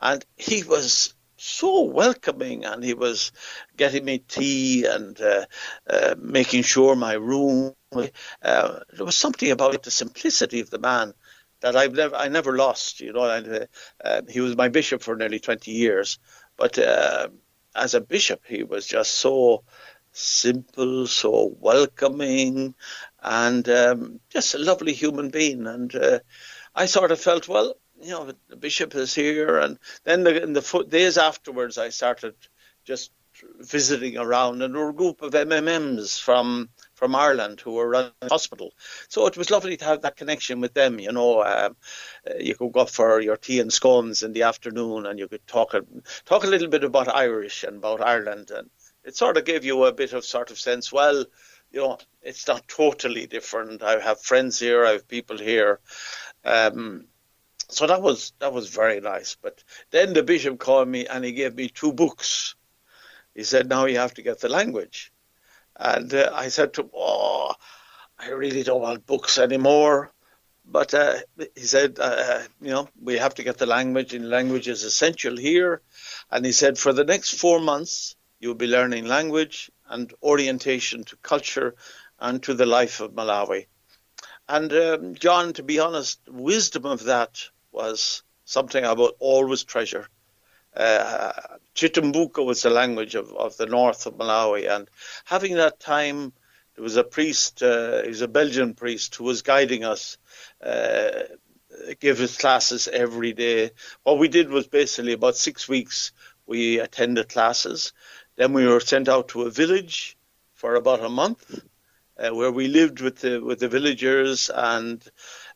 and he was so welcoming and he was getting me tea and uh, uh, making sure my room uh, there was something about the simplicity of the man that I've never I never lost you know and, uh, uh, he was my bishop for nearly 20 years but uh, as a bishop he was just so simple so welcoming and um, just a lovely human being. And uh, I sort of felt, well, you know, the bishop is here. And then the, in the days afterwards, I started just visiting around, and there were a group of MMMs from from Ireland who were running the hospital. So it was lovely to have that connection with them. You know, um, you could go up for your tea and scones in the afternoon, and you could talk a, talk a little bit about Irish and about Ireland, and it sort of gave you a bit of sort of sense. Well, you know, it's not totally different. I have friends here, I have people here. Um, so that was that was very nice. But then the bishop called me and he gave me two books. He said, "Now you have to get the language." And uh, I said to him, "Oh, I really don't want books anymore." But uh, he said, uh, "You know, we have to get the language, and language is essential here." And he said, "For the next four months, you'll be learning language and orientation to culture and to the life of Malawi. And um, John, to be honest, wisdom of that was something I will always treasure. Uh, Chitumbuka was the language of, of the north of Malawi, and having that time, there was a priest, uh, he was a Belgian priest who was guiding us, uh, give his classes every day. What we did was basically about six weeks we attended classes. Then we were sent out to a village for about a month, uh, where we lived with the with the villagers, and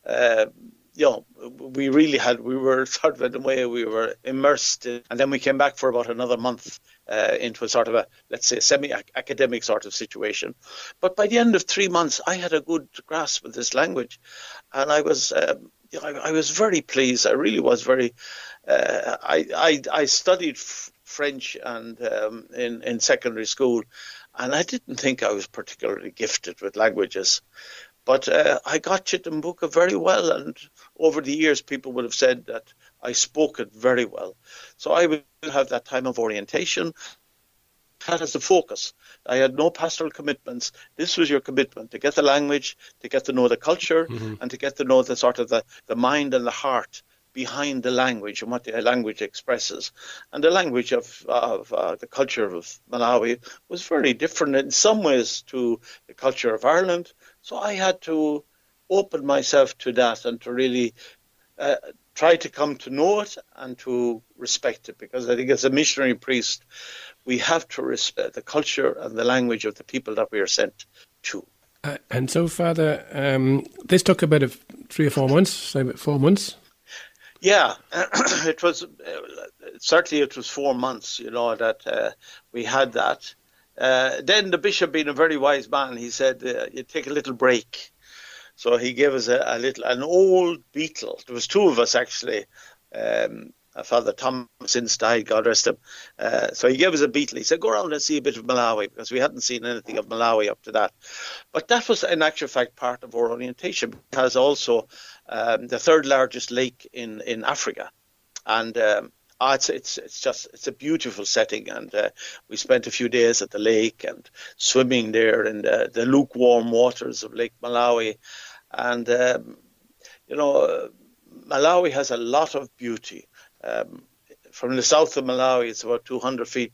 uh, know we really had we were sort of in a way we were immersed, in, and then we came back for about another month uh, into a sort of a let's say semi-academic sort of situation. But by the end of three months, I had a good grasp of this language, and I was. Um, you know, I, I, was very pleased. I really was very. Uh, I, I I studied f- French and um, in in secondary school, and I didn't think I was particularly gifted with languages. But uh, I got Chitumbuka very well, and over the years, people would have said that I spoke it very well. So I would have that time of orientation. That as the focus. I had no pastoral commitments. This was your commitment to get the language, to get to know the culture, mm-hmm. and to get to know the sort of the, the mind and the heart behind the language and what the language expresses. And the language of, of uh, the culture of Malawi was very different in some ways to the culture of Ireland. So I had to open myself to that and to really uh, try to come to know it and to respect it because I think as a missionary priest, we have to respect the culture and the language of the people that we are sent to. Uh, and so, Father, um, this took about three or four months, say about four months. Yeah, it was certainly it was four months, you know, that uh, we had that. Uh, then the bishop, being a very wise man, he said, uh, "You take a little break." So he gave us a, a, little, an old beetle. There was two of us actually. Um, Father Thomas since died, God rest him. Uh, so he gave us a beetle. He said, "Go around and see a bit of Malawi," because we hadn't seen anything of Malawi up to that. But that was, in actual fact, part of our orientation, because also um, the third largest lake in in Africa, and um, oh, it's it's it's just it's a beautiful setting, and uh, we spent a few days at the lake and swimming there in the, the lukewarm waters of Lake Malawi, and um, you know Malawi has a lot of beauty. Um, from the south of Malawi, it's about 200 feet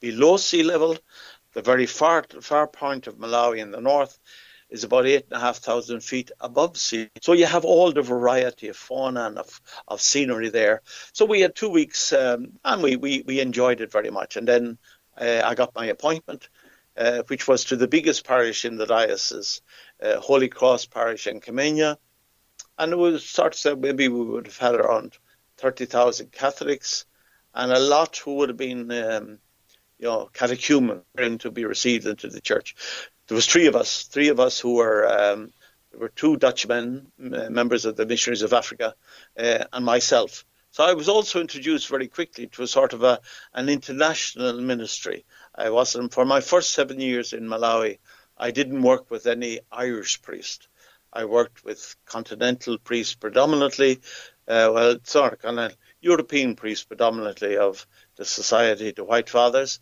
below sea level. The very far far point of Malawi in the north is about eight and a half thousand feet above sea. So you have all the variety of fauna and of, of scenery there. So we had two weeks um, and we, we, we enjoyed it very much. And then uh, I got my appointment, uh, which was to the biggest parish in the diocese, uh, Holy Cross Parish in Nkhamenya. And it was sort of said maybe we would have had around 30,000 Catholics and a lot who would have been, um, you know, catechumen to be received into the church there was three of us, three of us who were um, there were two Dutchmen, members of the Missionaries of Africa, uh, and myself. So I was also introduced very quickly to a sort of a, an international ministry. I wasn't for my first seven years in Malawi. I didn't work with any Irish priest. I worked with continental priests predominantly, uh, well, of kind of European priest predominantly of the Society, the White Fathers,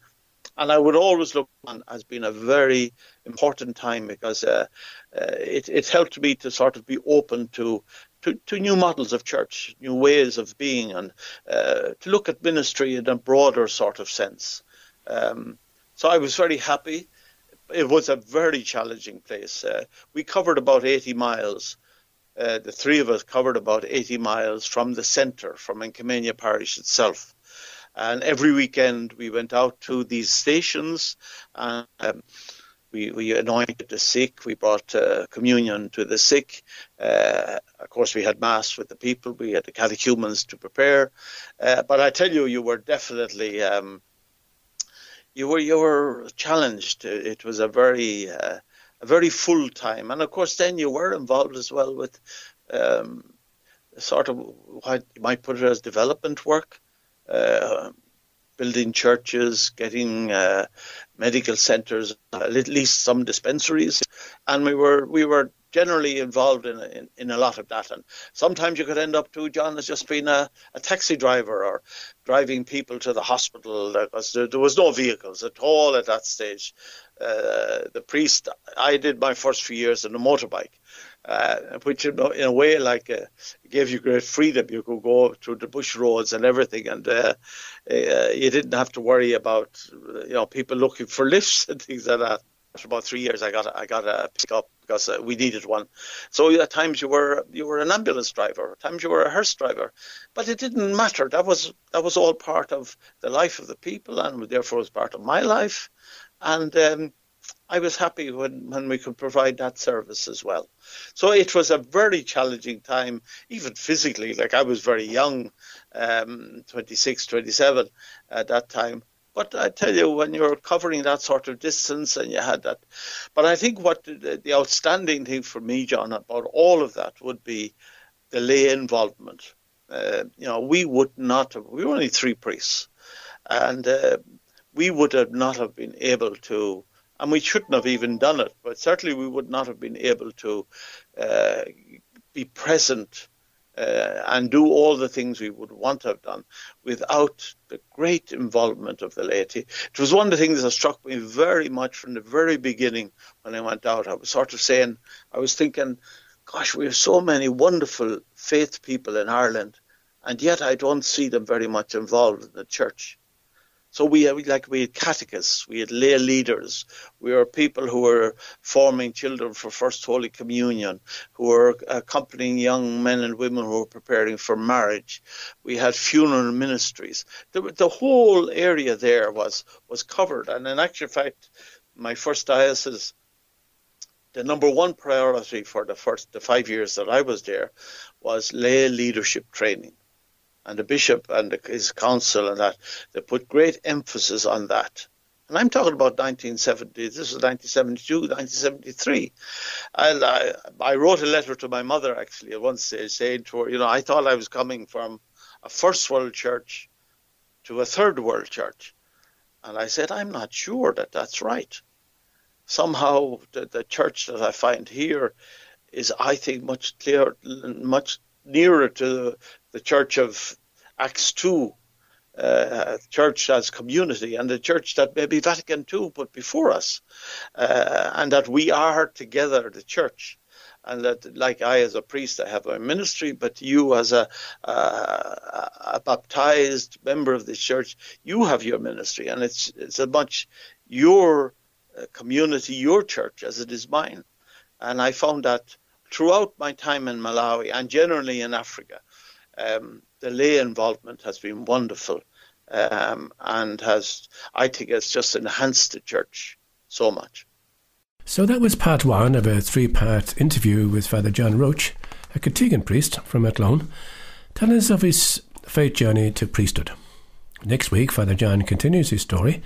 and I would always look on as being a very important time because uh, uh, it, it helped me to sort of be open to, to, to new models of church, new ways of being, and uh, to look at ministry in a broader sort of sense. Um, so I was very happy. It was a very challenging place. Uh, we covered about 80 miles. Uh, the three of us covered about 80 miles from the centre, from Nkhamenya Parish itself. And every weekend we went out to these stations and um, we, we anointed the sick. We brought uh, communion to the sick. Uh, of course, we had mass with the people. We had the catechumens to prepare. Uh, but I tell you, you were definitely um, you were you were challenged. It was a very uh, very full time, and of course, then you were involved as well with um, sort of what you might put it as development work uh, building churches, getting uh, medical centres, at least some dispensaries, and we were we were generally involved in, in, in a lot of that. And sometimes you could end up too, John, as just being a, a taxi driver or driving people to the hospital because there, there was no vehicles at all at that stage. Uh, the priest, I did my first few years on a motorbike uh, which in a way like uh, gave you great freedom. You could go through the bush roads and everything, and uh, uh, you didn't have to worry about you know people looking for lifts and things like that. After about three years, I got I got a pickup because uh, we needed one. So at times you were you were an ambulance driver, at times you were a hearse driver, but it didn't matter. That was that was all part of the life of the people, and therefore was part of my life. And um, I was happy when, when we could provide that service as well. So it was a very challenging time, even physically. Like I was very young, um, 26, 27 at that time. But I tell you, when you're covering that sort of distance and you had that. But I think what the, the outstanding thing for me, John, about all of that would be the lay involvement. Uh, you know, we would not have, we were only three priests, and uh, we would have not have been able to and we shouldn't have even done it. But certainly, we would not have been able to uh, be present uh, and do all the things we would want to have done without the great involvement of the laity. It was one of the things that struck me very much from the very beginning when I went out. I was sort of saying, I was thinking, gosh, we have so many wonderful faith people in Ireland, and yet I don't see them very much involved in the church. So we had, like we had catechists, we had lay leaders, we were people who were forming children for First Holy Communion, who were accompanying young men and women who were preparing for marriage. We had funeral ministries. The, the whole area there was was covered, and in actual fact, my first diocese the number one priority for the first the five years that I was there was lay leadership training and the bishop and his council and that, they put great emphasis on that. And I'm talking about 1970, this was 1972, 1973. I, I, wrote a letter to my mother actually at one stage saying to her, you know, I thought I was coming from a first world church to a third world church. And I said, I'm not sure that that's right. Somehow the, the church that I find here is, I think, much clearer, much nearer to the church of Acts 2, uh, church as community, and the church that maybe Vatican II put before us, uh, and that we are together, the church. and that, like I as a priest, I have a ministry, but you as a, a, baptized member of the church, you have your ministry, and it's it's as much your uh, community, your church, as it is mine. And I found that throughout my time in Malawi and generally in Africa, um, the lay involvement has been wonderful, um, and has I think it's just enhanced the church so much. So that was part one of a three part interview with Father John Roach, a Kiltegan priest from Athlone, telling us of his faith journey to priesthood. Next week, Father John continues his story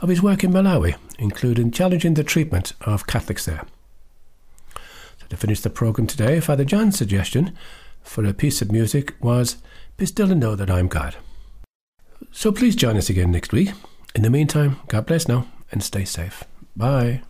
of his work in Malawi, including challenging the treatment of Catholics there. So to finish the programme today, Father John's suggestion for a piece of music was Be Still and Know That I'm God. So please join us again next week. In the meantime, God bless now and stay safe. Bye.